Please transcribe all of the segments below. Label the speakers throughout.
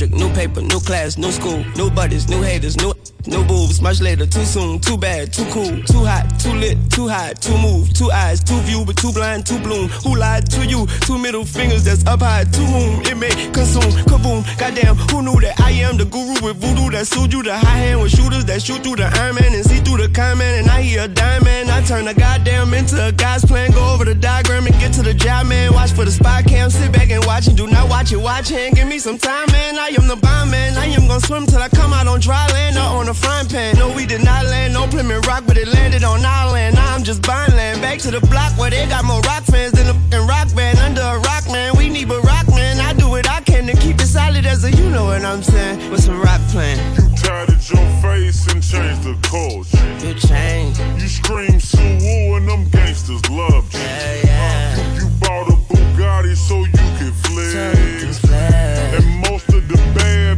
Speaker 1: new new paper, new class, new school, new buddies, new haters, new new boobs. Much later, too soon, too bad, too cool, too hot, too lit, too high, too move, two eyes, too view, but too blind, too bloom. Who lied to you? Two middle fingers that's up high, to whom it may consume. Kaboom, goddamn, who knew that I am the guru with voodoo that sued you? The high hand with shooters that shoot through the Iron Man and see through the con man. And I hear a diamond, I turn a goddamn into a guy's plan. Go over the diagram and get to the job, man. Watch for the spy cam, sit back and watch and do not watch it. Watch hand, give me some time, man. I am the bomb, man. I am gonna swim till I come out on dry land or on a frying pan. No, we did not land on Plymouth Rock, but it landed on our land. Now I'm just buying land. Back to the block where they got more rock fans than a fucking rock band. Under a rock, man. We need but rock, man. I do what I can to keep it solid as a, you know what I'm saying. With some rock playing.
Speaker 2: You tatted your face and changed the culture.
Speaker 1: You change.
Speaker 2: You scream Suwu and them gangsters love you.
Speaker 1: Yeah, yeah.
Speaker 2: Uh, you bought a Bugatti so you can flex. And most of the bad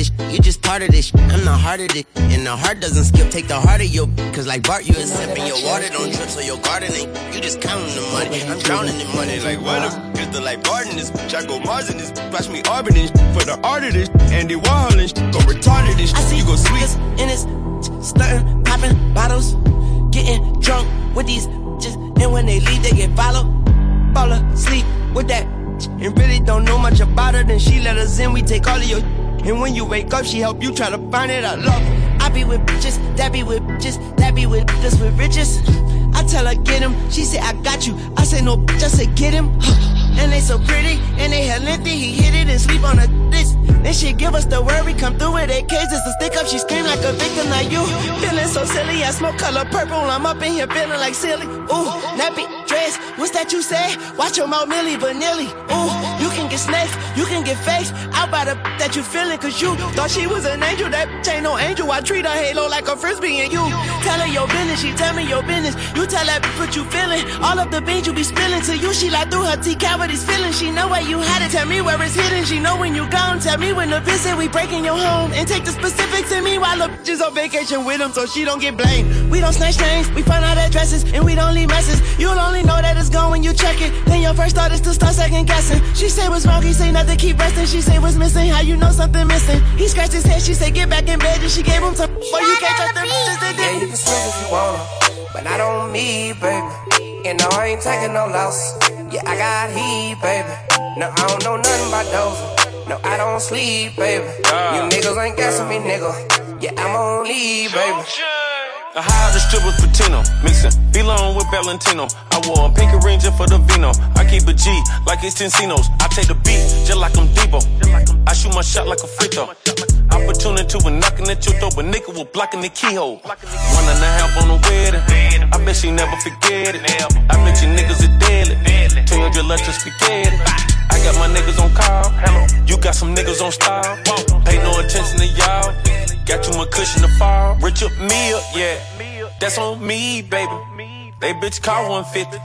Speaker 1: this, you just part of this. I'm the heart of it, and the heart doesn't skip. Take the heart of your, cause like Bart, you a sipping your water don't drip, so your garden ain't. You just counting the money. I'm drowning in money, like what the is the like Barton this bitch. I go Mars in this, watch me this for the art of this. Andy Warhol and go retarded this. I see you go sweet in this, stunting, popping bottles, getting drunk with these just, and when they leave, they get followed. Fall asleep with that and really don't know much about her. Then she let us in, we take all of your. And when you wake up, she help you try to find it. I love her. I be with bitches, that be with bitches, that be with this with riches. I tell her get him, she say I got you. I say no, I say get him. And they so pretty, and they hell lengthy. He hit it and sleep on a this. Then she give us the word, we come through with AK just to stick up. She scream like a victim, like you. Feeling so silly, I smoke color purple. I'm up in here feeling like silly. Ooh, nappy dress, what's that you say? Watch your mouth, Milli Vanilli. Ooh, you can get snakes, you can get fakes. Out by the that you feeling, cause you thought she was an angel. That ain't no angel. I treat her halo like a frisbee, and you tell her your business, she tell me your business. You tell bitch what you feeling. All of the beans you be spilling to you, she like through her T cavities feeling. She know where you had it, tell me where it's hidden. She know when you gone, tell me when to visit. We breaking your home and take the specifics. And meanwhile, the bitch is on vacation with him, so she don't get blamed. We don't snatch names, we find out addresses, and we don't leave messes. You'll only know that it's gone when you check it. Then your first thought is to start second guessing. She say what's wrong, he say nothing, keep resting. She say what's missing, how you know something missing. He scratched his head, she say get back in bed, and she gave him some. Boy, you can't trust them bitches, they
Speaker 3: Yeah,
Speaker 1: did.
Speaker 3: you can switch if you wanna, but not on me, baby. And no, I ain't taking no loss. Yeah, I got heat, baby. No, I don't know nothing about those. No, I don't sleep, baby. You niggas ain't guessing me, nigga. Yeah, I'm on leave, baby.
Speaker 4: I hired the strippers for Tino, mixing B-Long with Valentino. I wore a pink just for the vino. I keep a G like it's Encinos. I take the beat just like I'm Debo. I shoot my shot like a free throw. Opportunity when knocking at your door, but nigga was blocking the keyhole. One and a half on the wedding. I bet she never forget it. I bet you niggas are deadly. Tell your left to spaghetti. I got my niggas on call. You got some niggas on style. Pay no attention to y'all. Got too much cushion to fall. Rich up me up, yeah. That's on me, baby. They bitch call 150.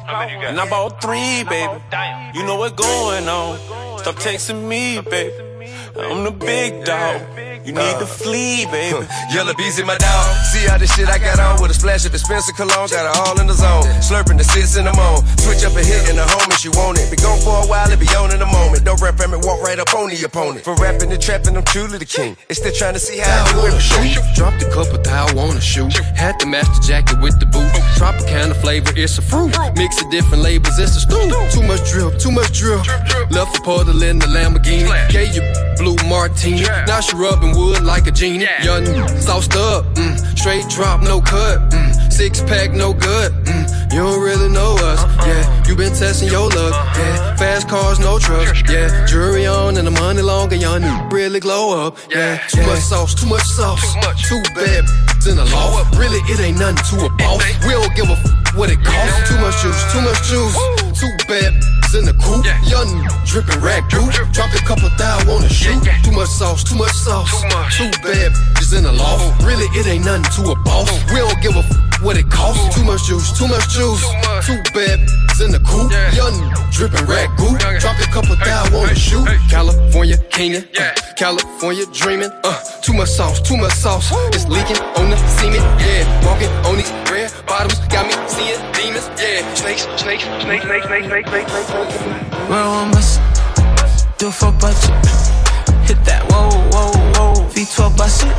Speaker 4: And I bought three, baby. You know what going on. Stop texting me, baby. I'm the big dog. You need to uh. flee, baby.
Speaker 5: Yellow bees in my dog. See all the shit I got on with a splash of dispenser cologne. Got it all in the zone. Slurping the six in the moan. Switch up a hit in the home if she want it. Be gone for a while, it be on in a moment. Don't rap from it, walk right up on the opponent. For rapping and trapping, I'm truly the king. It's still trying to see how I do it.
Speaker 6: shoot. Dropped a couple that I wanna shoot. Had the master jacket with the boot. Tropicana flavor, it's a fruit. Mix of different labels, it's a stew. Too much drip, too much drip. Left a puddle in the Lamborghini. Gave you blue martini. Now she rubbing wood like a genie. Young sauced up, mm. straight drop, no cut. Mm. Six pack, no good. Mm. You don't really know us, yeah. You been testing your luck, yeah. Fast cars, no trucks, yeah. Jewelry on and the money long and young really glow up, yeah. Too much sauce, too much sauce, too bad in the law. Really, it ain't nothing to a boss. We don't give a f- what it costs. Too much juice, too much juice, too bad in the coupe. Young dripping rag dude. Dropped a couple thou wanna shoot. Too much sauce, too much sauce. Too bad just in the loft. Really, it ain't nothing to a boss. We don't give a f- what it costs. Too much juice, too much juice. Too bad in the coupe. Young dripping rag goop. Dropped a couple thou wanna shoot. California, Kenya, uh, California dreaming. Uh, too much sauce, too much sauce. It's leaking on the cement. Yeah, walking on these red bottoms. Got me seeing demons. Yeah, snakes, snakes, snakes, snakes, snakes, snakes, snakes, snakes.
Speaker 7: Real one bust Do it for budget. Hit that, whoa, whoa, whoa. V12 bust it.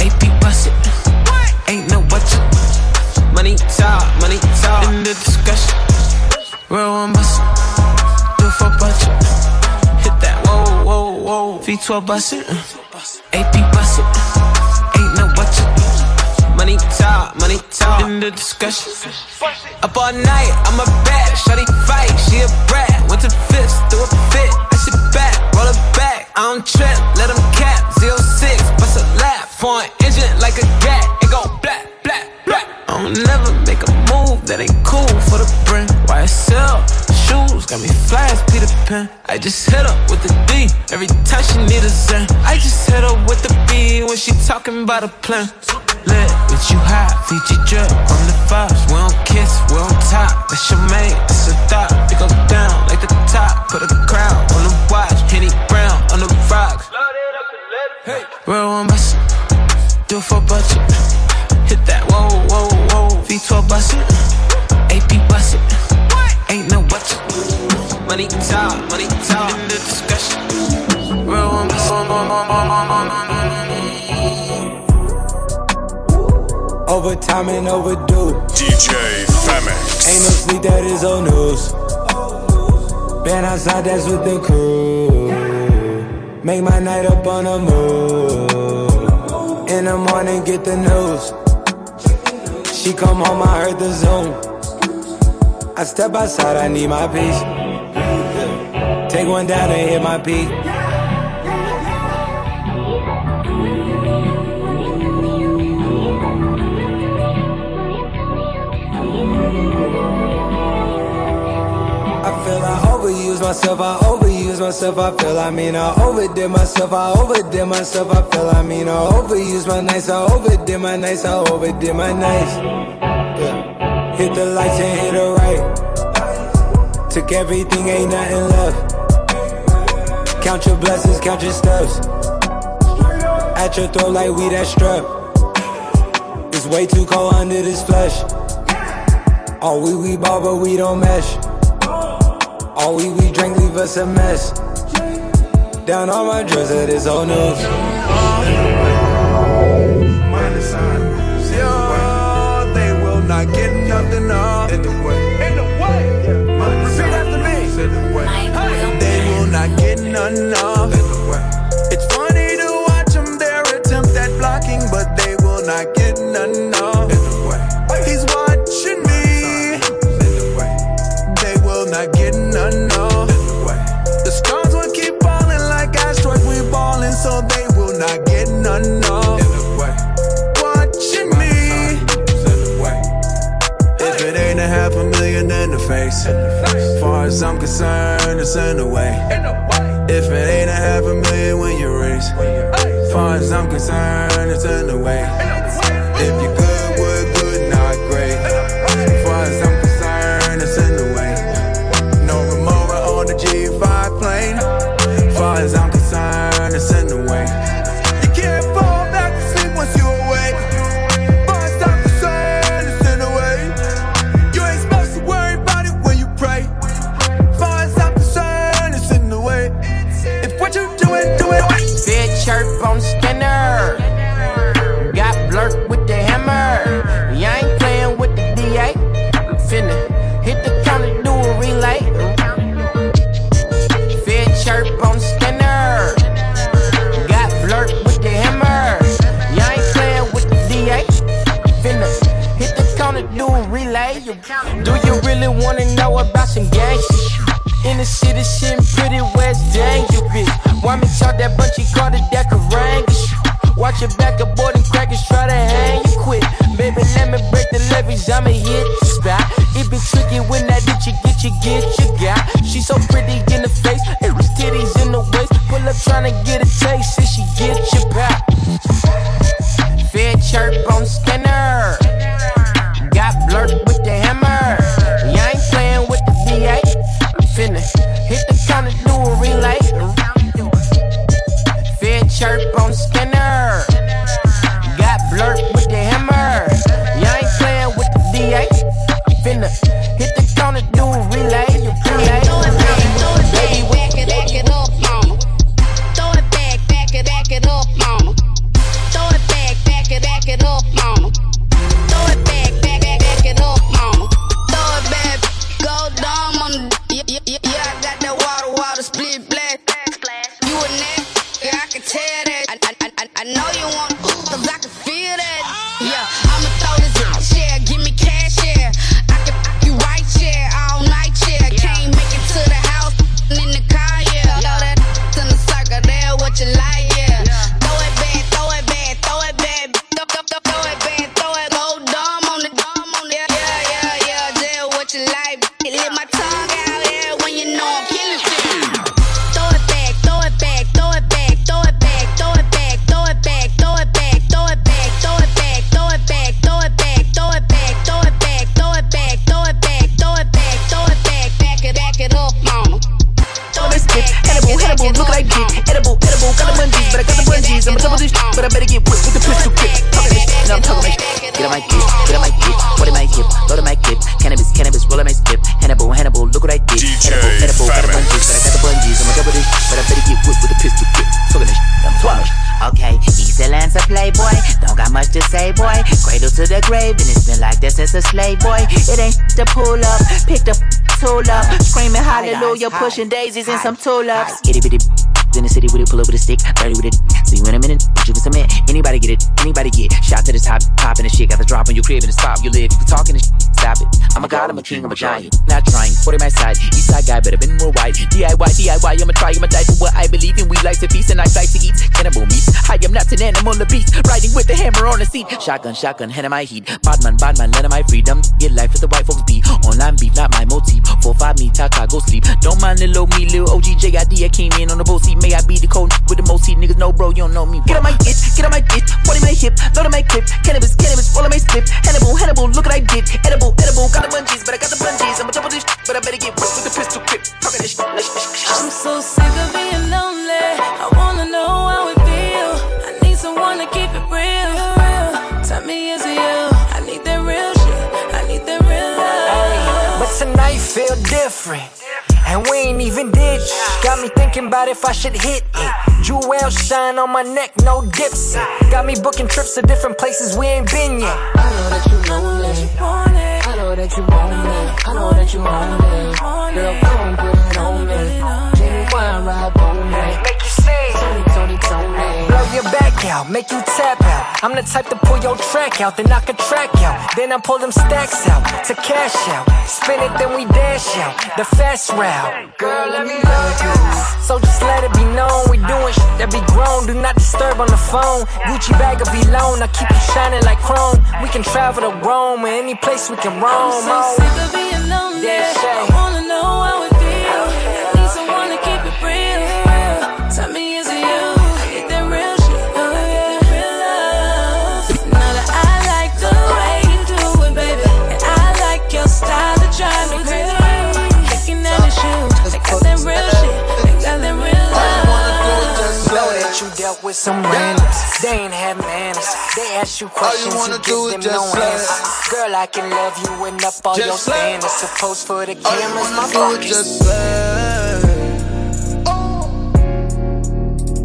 Speaker 7: AP bust it. Ain't no budget. Money talk, money talk. In the discussion. Real one bust Do it for budget. Hit that, whoa, whoa, whoa. V12 bust it. AP bust it. Ain't no budget. Money talk, money talk. In the discussion. Up all night, I'm a bad. Shorty fight, she a brat. Went to fist, do a fit. I should back, roll it back. I don't trip, let them cap. 06, bust a lap. Foreign engine like a gat. It go black, black, black. I'll never make a move that ain't cool for the brand. YSL shoes got me fly as Peter Pan. I just hit her with the D every time she need a zen. I just hit her with the B when she talking about a plan. Lit with you hot, Fiji drip on the vibes. We don't kiss, we don't top. That's your mate, that's a thought. It go down like the top. Put a crown on the watch, Henny Brown on the rocks. Real one bust, do it for budget. Hit that, whoa, whoa, whoa. V12 bust it, AP bust it. Ain't no budget. Money talk, money talk. In the discussion. Real one bust.
Speaker 8: Overtime and overdue.
Speaker 9: DJ Femix.
Speaker 8: Ain't no sleep, that is old news. Been outside, that's with the crew. Make my night up on the move. In the morning, get the news. She come home, I heard the Zoom. I step outside, I need my peace. Take one down and hit my peak. Myself, I overuse myself, I feel I mean I overdid myself, I overdid myself, I feel I mean I overuse my nights, I overdid my nights, I overdid my nights. Yeah. Hit the lights and hit the right. Took everything, ain't nothing left. Count your blessings, count your steps. At your throat like we that strap. It's way too cold under this flesh. All we we ball, but we don't mesh. All we we drink leave us a mess. Down on my dress of this whole news.
Speaker 10: They will not get nothing off. In the way. In the way. Repeat after me. In the way. They will not get none off. It's funny to watch them their attempt at blocking, but they will not get none far as I'm concerned, it's in the way. If it ain't a half a million when you raise, far as I'm concerned, it's in the way.
Speaker 3: The city, shit pretty west dangerous. Why me talk that bunch, he called it that shit. Watch your back,
Speaker 11: grave, and it's been like this since a slave boy. It ain't to pull up, pick the tool up, screaming hallelujah, pushing daisies and some tulips.
Speaker 12: Itty bitty in the city with it, pull up with a stick, dirty with it. See you in a minute, you some man. Anybody get it, anybody get shot to the top, popping the shit, got the drop on your crib in the spot you live. You talking this stop it. I'm a god, I'm a king, I'm a giant. Not trying, 40 my side, east side guy, better been more white. DIY, DIY, I'ma try, I'ma die for what I believe in. We like to feast and I like to eat cannibal meat. I am not an animal, the beast, riding with the hammer on the seat. Shotgun, shotgun, hand in my heat. Badman, badman, let my freedom. Get life with the white folks beat. Online beef, not my motif. Four, five, me, taka, go sleep. Don't mind little old me, little OG JID. I came in on the boat seat. May I be the cold with the most heat. Niggas know, bro, you don't know me. Get on my itch, get on my itch. Body my hip, load on my clip. Cannabis, cannabis, roll on my slip. Hannibal, Hannibal, look what I did. Edible, edible, got the bungees, but I got the bungees. I'm a double this, but I better get whipped with the pistol grip. Talking this,
Speaker 13: I'm so sick of being lonely. I wanna know how it feel. I need someone to keep it real. Tell me, is it you? I need that real shit. I need that real love.
Speaker 14: But tonight feel different. And we ain't even did. Got me thinking about if I should hit it. Jewel shine on my neck, no dips. Got me booking trips to different places we ain't been yet.
Speaker 13: I know that you want it. I know that you want it. I know that you want it. Girl, come put it on me. Genuine ride
Speaker 14: Blow your back out, make you tap out. I'm the type to pull your track out, then knock a track out. Then I pull them stacks out to cash out. Spin it, then we dash out. The fast route. Girl, let me love you. So just let it be known. We doing shit that be grown. Do not disturb on the phone. Gucci bag will be loan. I keep you shining like chrome. We can travel to Rome or any place we can roam.
Speaker 13: I'm so sick of being lonely.
Speaker 14: Yeah, some randoms. They ain't have manners. They ask you questions,
Speaker 15: all
Speaker 14: you,
Speaker 15: you
Speaker 14: give them no answers. Girl, I can love you and up all
Speaker 15: just your
Speaker 14: standards. To pose for the cameras, my focus.
Speaker 15: Oh.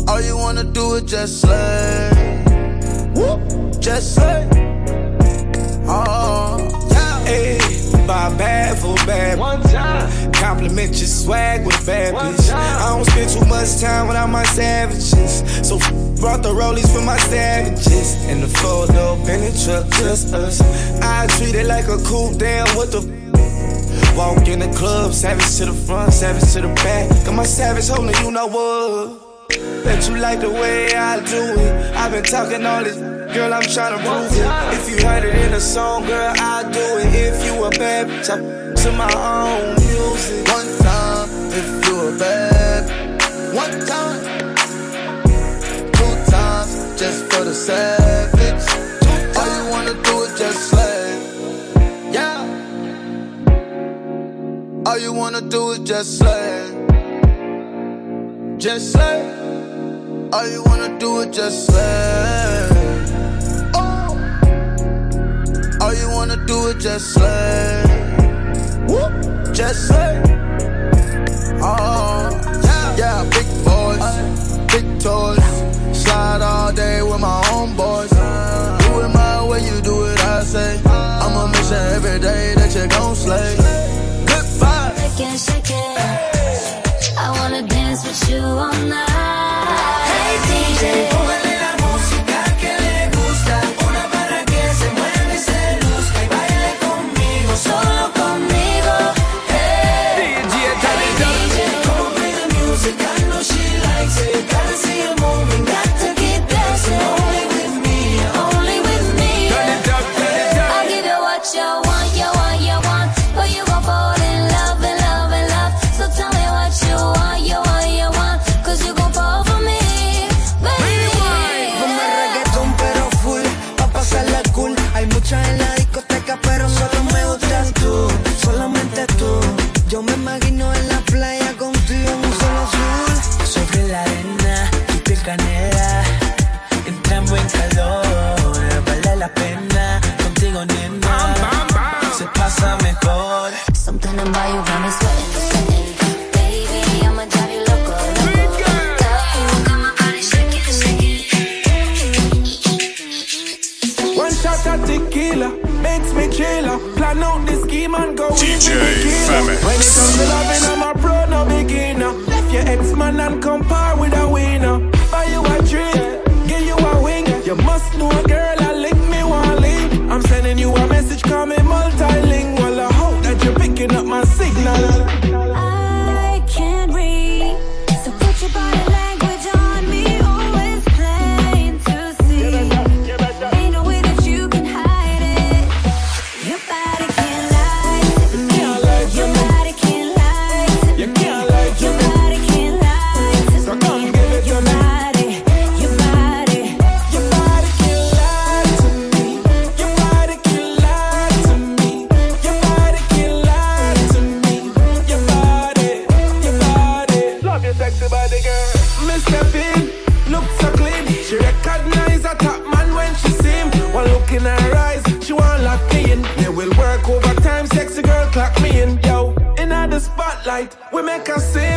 Speaker 15: All you wanna
Speaker 16: do is just slay. Whoop, just slay. Oh.
Speaker 17: Buy a bad for bad. One time. Compliment your swag with bad bitch. I don't spend too much time without my savages. So brought the rollies for my savages. And the four door in the truck, just us. I treat it like a cool damn, what the f- Walk in the club, savage to the front, savage to the back. Got my savage holding, you know what? Bet you like the way I do it. I've been talking all this, girl, I'm trying to prove it. If you heard it in a song, girl, I do it. If you a bad bitch, I to my own music.
Speaker 16: One time, if you a bad One time, two times, just for the savage. Two all you wanna do is just slay. Yeah. All you wanna do is just slay just slay. All you wanna do is just slay. Oh. All you wanna do is just slay. Whoop. Just slay. Oh. Yeah, big boys, big toys. Slide all day with my homeboys.
Speaker 17: makes me. Plan out the scheme and go
Speaker 9: DJ
Speaker 17: When it comes to loving, I'm a pro, no beginner. Left your ex man and compare with a winner. Buy you a drink, give you a wing. You must know a girl, I link me one link. I'm sending you a message, call me multilingual. I hope that you're picking up my signal. night. We make a scene.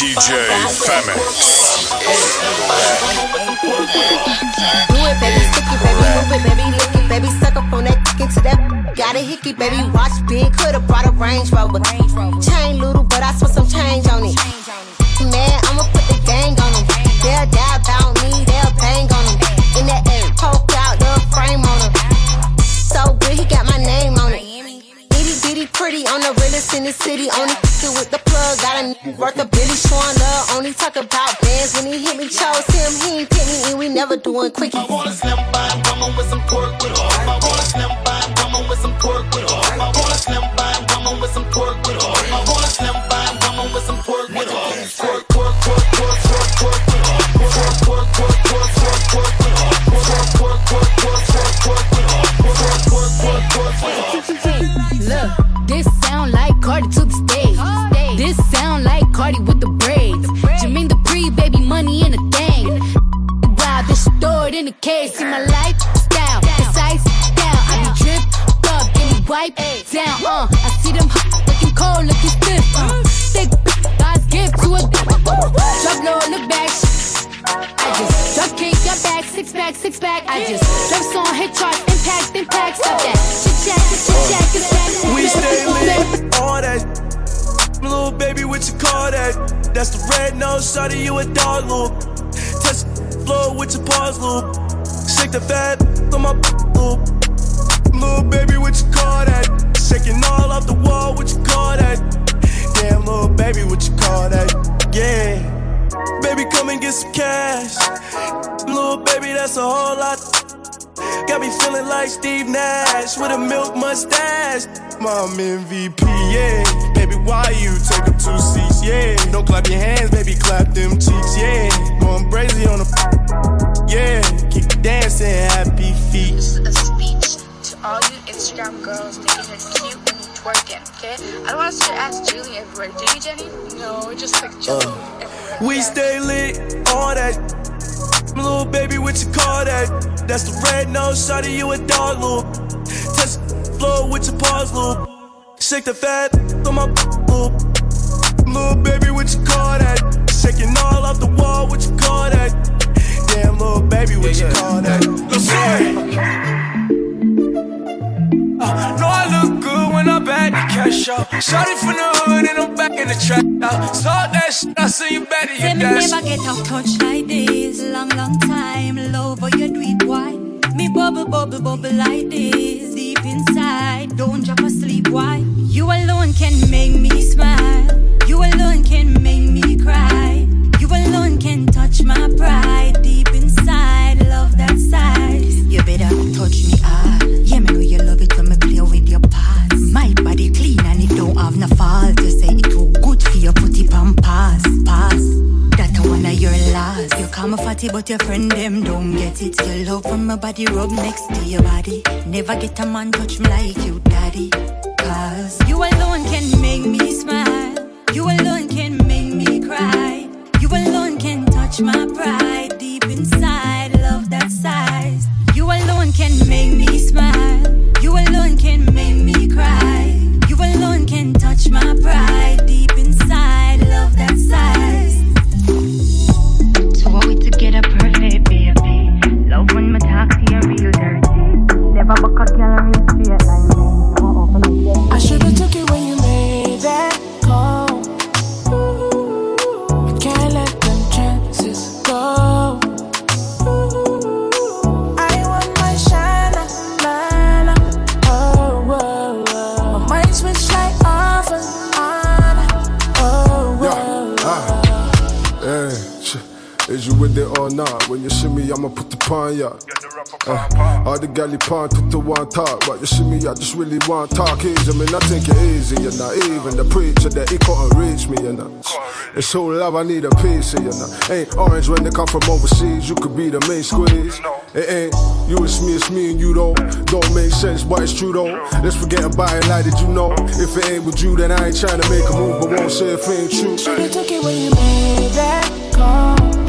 Speaker 17: DJ Famix. Do it,
Speaker 18: baby,
Speaker 17: stick it, baby, move it,
Speaker 19: baby, lick it, baby, suck up on
Speaker 20: that dick into that.
Speaker 18: Got a hickey, baby, watch big, coulda brought a Range Rover. Chain little, but I spent some change on it. Doing quickies.
Speaker 21: I wanna slim by woman with some pork with her. I wanna slim by woman with some pork with her. I wanna slim by woman with some pork with her. I wanna slim by woman with some pork with her. With with with with.
Speaker 22: Look, this sound like Cardi to pack. I just drop song, hit charts, impact, impact. Stop that chit chat, chit chat, it's back.
Speaker 17: We stay lit, all that. Little baby, what you call that? That's the red nose, shawty, you a dog, loop. Touch the floor with your paws, loop. Shake the fat on my loop. Little baby, what you call that? Shaking all off the wall, what you call that? Damn, little baby, what you call that? Yeah. Baby, come and get some cash. Little baby, that's a whole lot. Got me feeling like Steve Nash with a milk mustache. Mom MVP, yeah. Baby, why you take up two seats, yeah. Don't clap your hands, baby, clap them cheeks, yeah. Going crazy on the, yeah. Keep dancing, happy feet.
Speaker 23: This is a speech to all you Instagram girls making it cute and twerking, okay? I don't want us to ask Julie everywhere. Do you, Jenny? No, just like Julie.
Speaker 17: Uh, we stay lit, all that. Little baby, what you call that? That's the red nose, shawty, you a dog, loop. Touch the floor with your paws, loop. Shake the fat on my loop. Little baby, what you call that? Shaking all off the wall, what you call that? Damn, little baby, what you call that? Let's uh, cash out. From the hood and I'm back in the trap out. Saw that shit, I see you better,
Speaker 24: Say
Speaker 17: you
Speaker 24: me
Speaker 17: dash.
Speaker 24: never get a touch like this. Long, long time. Love how you do it, why? Me bubble, bubble, bubble like this. Deep inside, don't drop asleep, why? You alone can make me smile. You alone can make me cry. You alone can touch my pride. But your friend them don't get it. Your love from my body rub next to your body. Never get a man touch me like you, daddy. Cause you alone can make me smile. You alone can make me cry. You alone can touch my pride.
Speaker 25: Is you with it or not? When you see me, I'ma put the pawn ya. Uh, all the galley pawn put the one talk, but you see me, I just really want talk easy. I mean, I think it easy, you're not even the preacher that he couldn't reach me, you know. It's so love, I need a piece of you know. Ain't orange when they come from overseas, you could be the main squeeze. It ain't you, it's me, it's me and you though. Don't make sense, but it's true though. Let's forget about it, like did you know? If it ain't with you, then I ain't trying to make a move, but won't say if it ain't true.
Speaker 13: Should've took it when you made that call.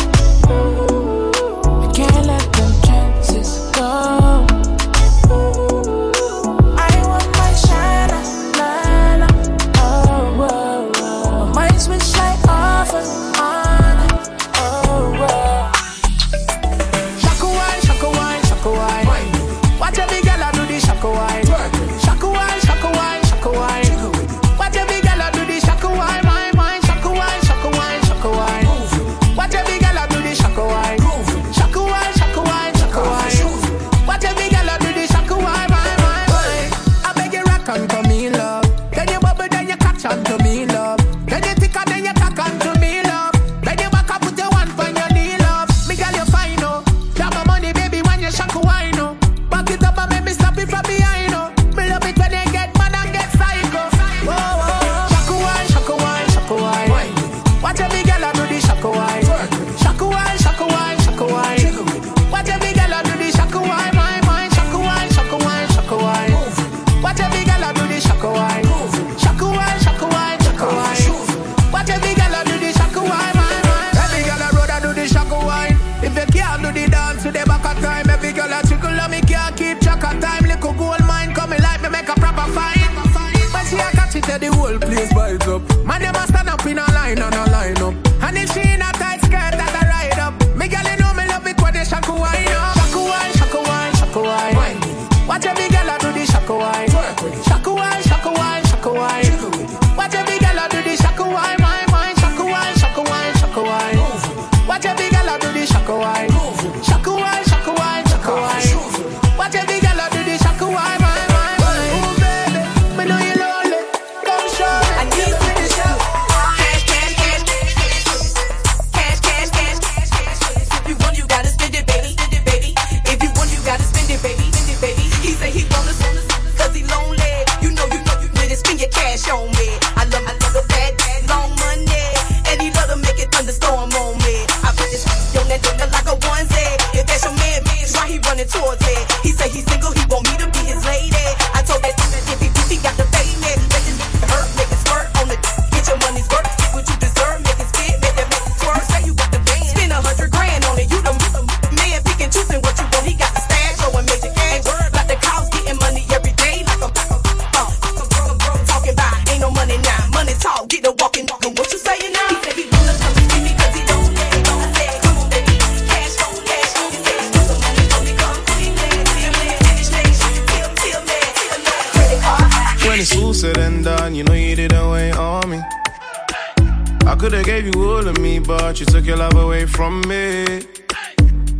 Speaker 17: could've gave you all of me, but you took your love away from me.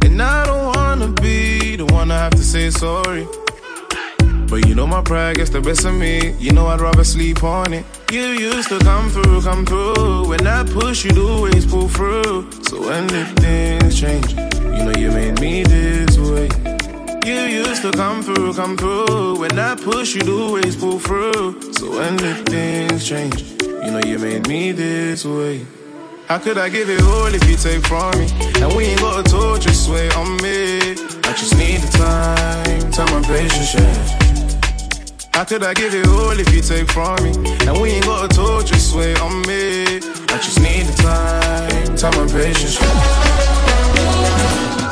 Speaker 17: And I don't wanna be the one I have to say sorry. But you know my pride gets the best of me. You know I'd rather sleep on it. You used to come through, come through. When I push, you'd always pull through. So when did things change? You know you made me this way. You used to come through, come through. When I push, you'd always pull through. So when did things change? You know you made me this way. How could I give it all if you take from me? And we ain't got a torture just sway on me. I just need the time, time and patience. How could I give it all if you take from me? And we ain't got a torch, sway on me. I just need the time, time and patience.
Speaker 26: Yeah.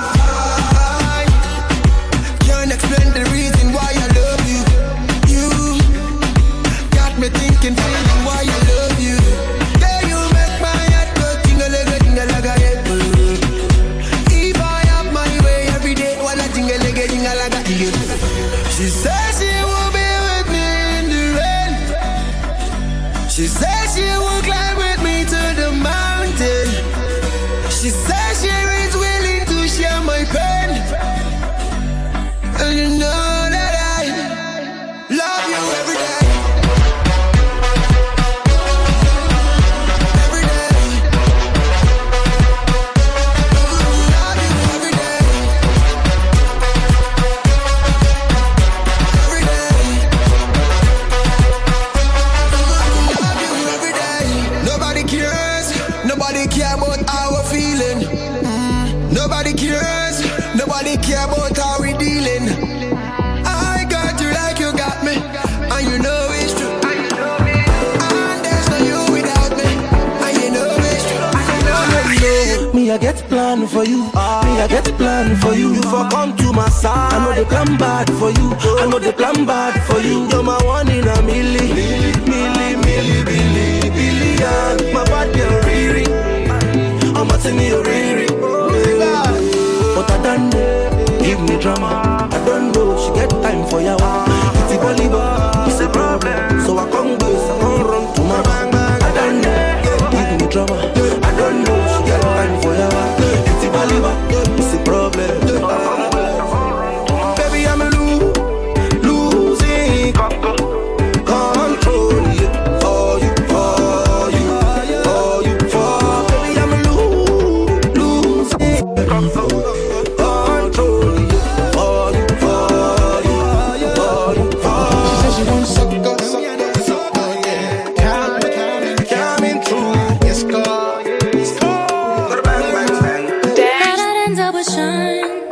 Speaker 14: would shine,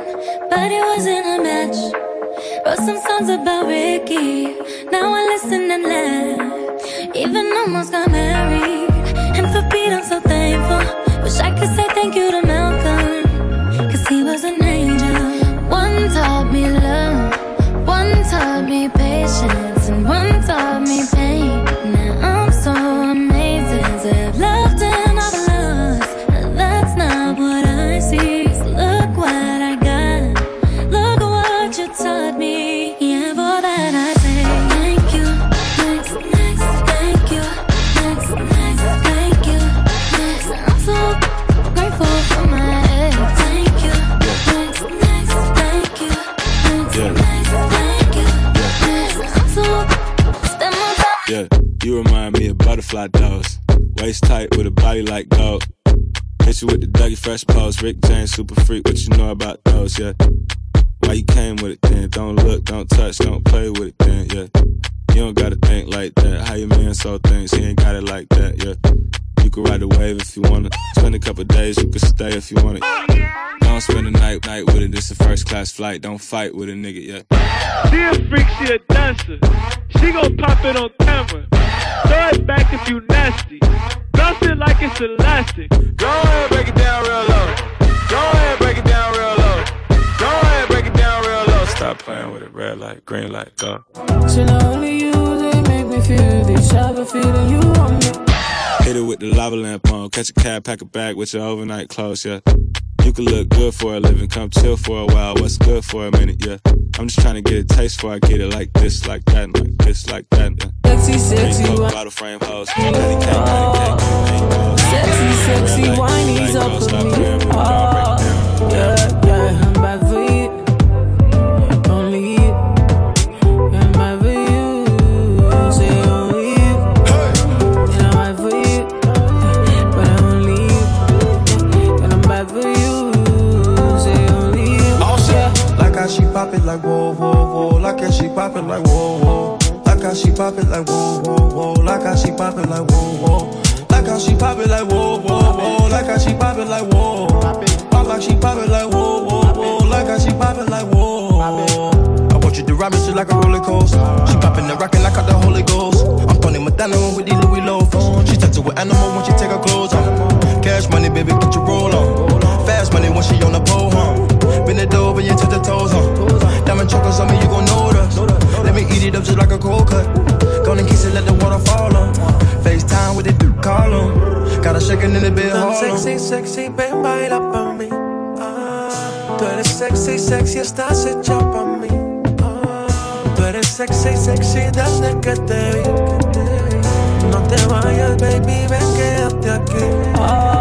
Speaker 14: but
Speaker 24: it wasn't a match. Wrote some songs about Ricky, now I listen and laugh. Even almost got married, and for Pete I'm so thankful. Wish I could say thank you to Malcolm, cause he was an angel. One taught me love, one taught me patience, and one taught me pain. Now I'm so amazed love.
Speaker 27: Butterfly dose. Waist tight with a body like gold. Hit you with the Dougie Fresh pose. Rick James, super freak. What you know about those, yeah? Why you came with it then? Don't look, don't touch, don't play with it then, yeah. You don't gotta think like that. How your man so thinks, he ain't got it like that, yeah. You can ride the wave if you wanna. Spend a couple days, you can stay if you want it. Don't spend a night night with it. This a first class flight. Don't fight with a nigga yet.
Speaker 28: She a freak, she a dancer. She gon' pop it on camera. Throw it back if you nasty. Bounce it like it's elastic.
Speaker 17: Go ahead, break it down real low. Go ahead, break it down real low. Go ahead, break it down real low. Stop playing with it. Red light, green light, go.
Speaker 13: So only you, they make me feel this. Have a feeling you want me.
Speaker 27: Hit it with the lava lamp on. Catch a cab, pack a bag with your overnight clothes, yeah. You can look good for a living, come chill for a while. What's good for a minute, yeah. I'm just trying to get a taste for I get it like this, like that, and like this, like that. Yeah.
Speaker 13: Sexy, sexy, wine.
Speaker 27: bottle frame hoes. Patty cake, patty cake.
Speaker 13: Sexy, sexy, wine is up for me.
Speaker 27: playing with it,
Speaker 13: Oh, yeah, yeah,
Speaker 26: pop it like whoa, whoa, whoa. Like how she pop it like whoa, whoa. Like how she pop it like whoa, whoa, whoa. Like how she pop it like whoa, whoa. Like how she pop it like whoa, whoa, whoa. Like how she pop it like whoa. Pop like she pop it like whoa, whoa, whoa. Like how she pop it like whoa. I want you to me shit like a roller coaster. She popping and rocking like I the Holy Ghost. I'm Tony Montana with these Louis loafers. She touch to an animal when she take her clothes off. Cash money, baby, get your roll on. Fast money when she on the pole, huh? Gonna kiss it, let the water fall on. FaceTime with it, call on. Got her shaking in the bed,
Speaker 14: Tan
Speaker 26: hold on.
Speaker 14: sexy, sexy, ven, baila pa' mí. Ah, tú eres sexy, sexy, estás hecha pa' mí. Ah, tú eres sexy, sexy desde que te vi. No te vayas, baby, ven, quédate aquí.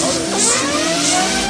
Speaker 29: すげえ!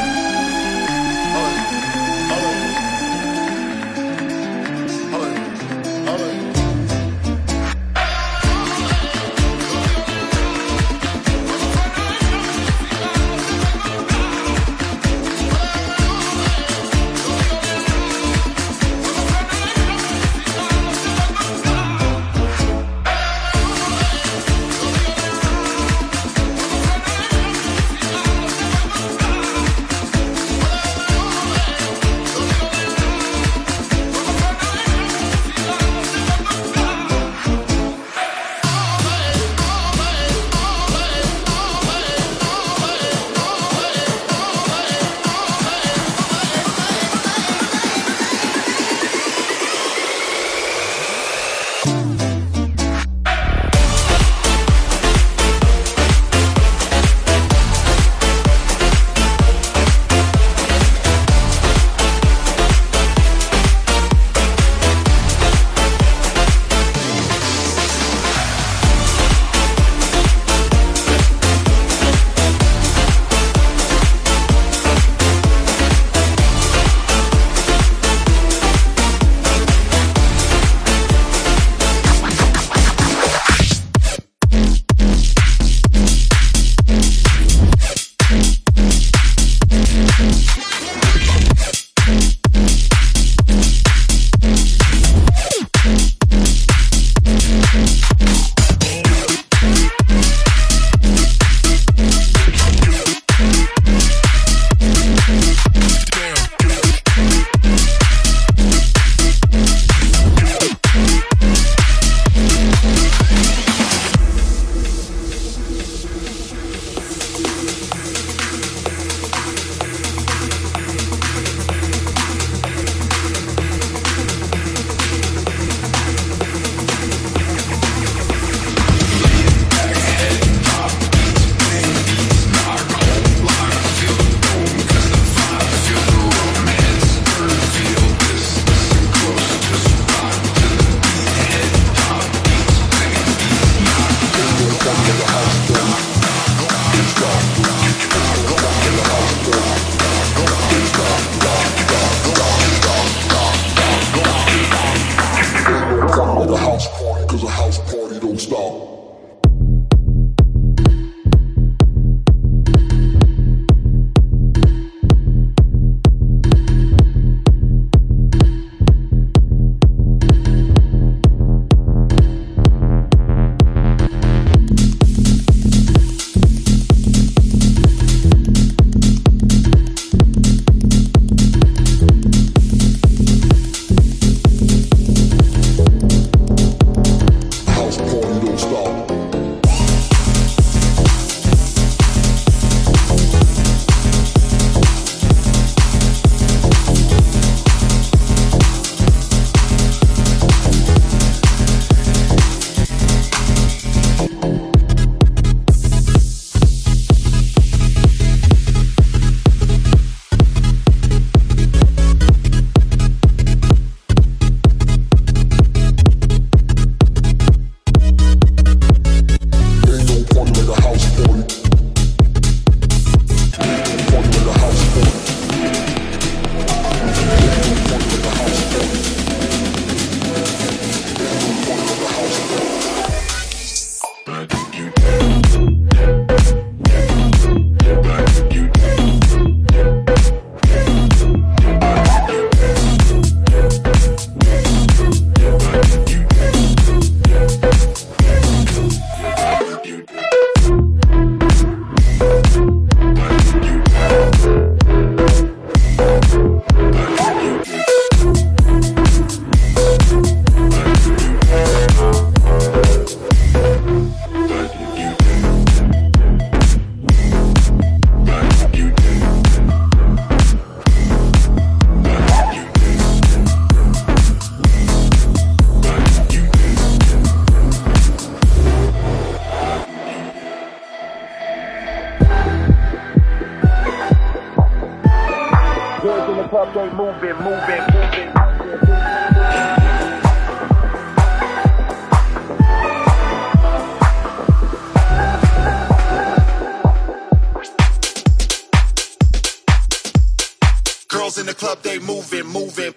Speaker 30: Club, they moving, moving.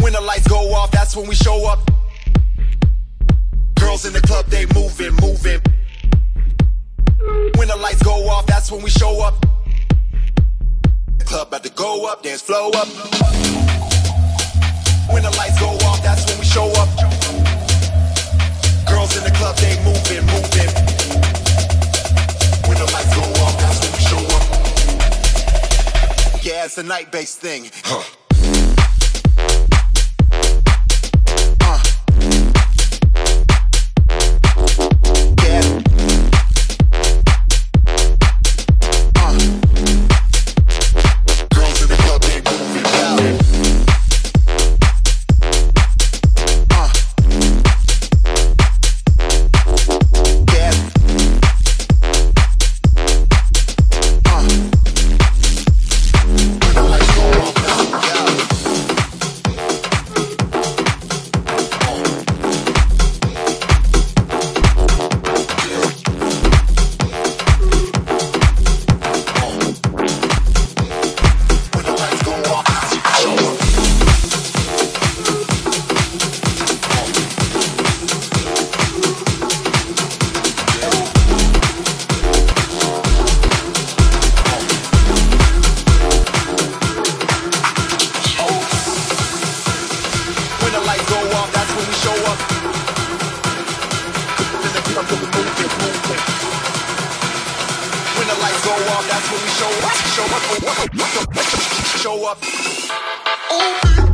Speaker 31: When the lights go off, that's when we show up. Girls in the club, they moving, moving. When the lights go off, that's when we show up. The club about to go up, dance flow up. When the lights go off, that's when we show up. Girls in the club, they moving, moving. When the lights go off, that's when it's a night-based thing. Huh. That's when we show up. Show up. Show up.
Speaker 29: DJ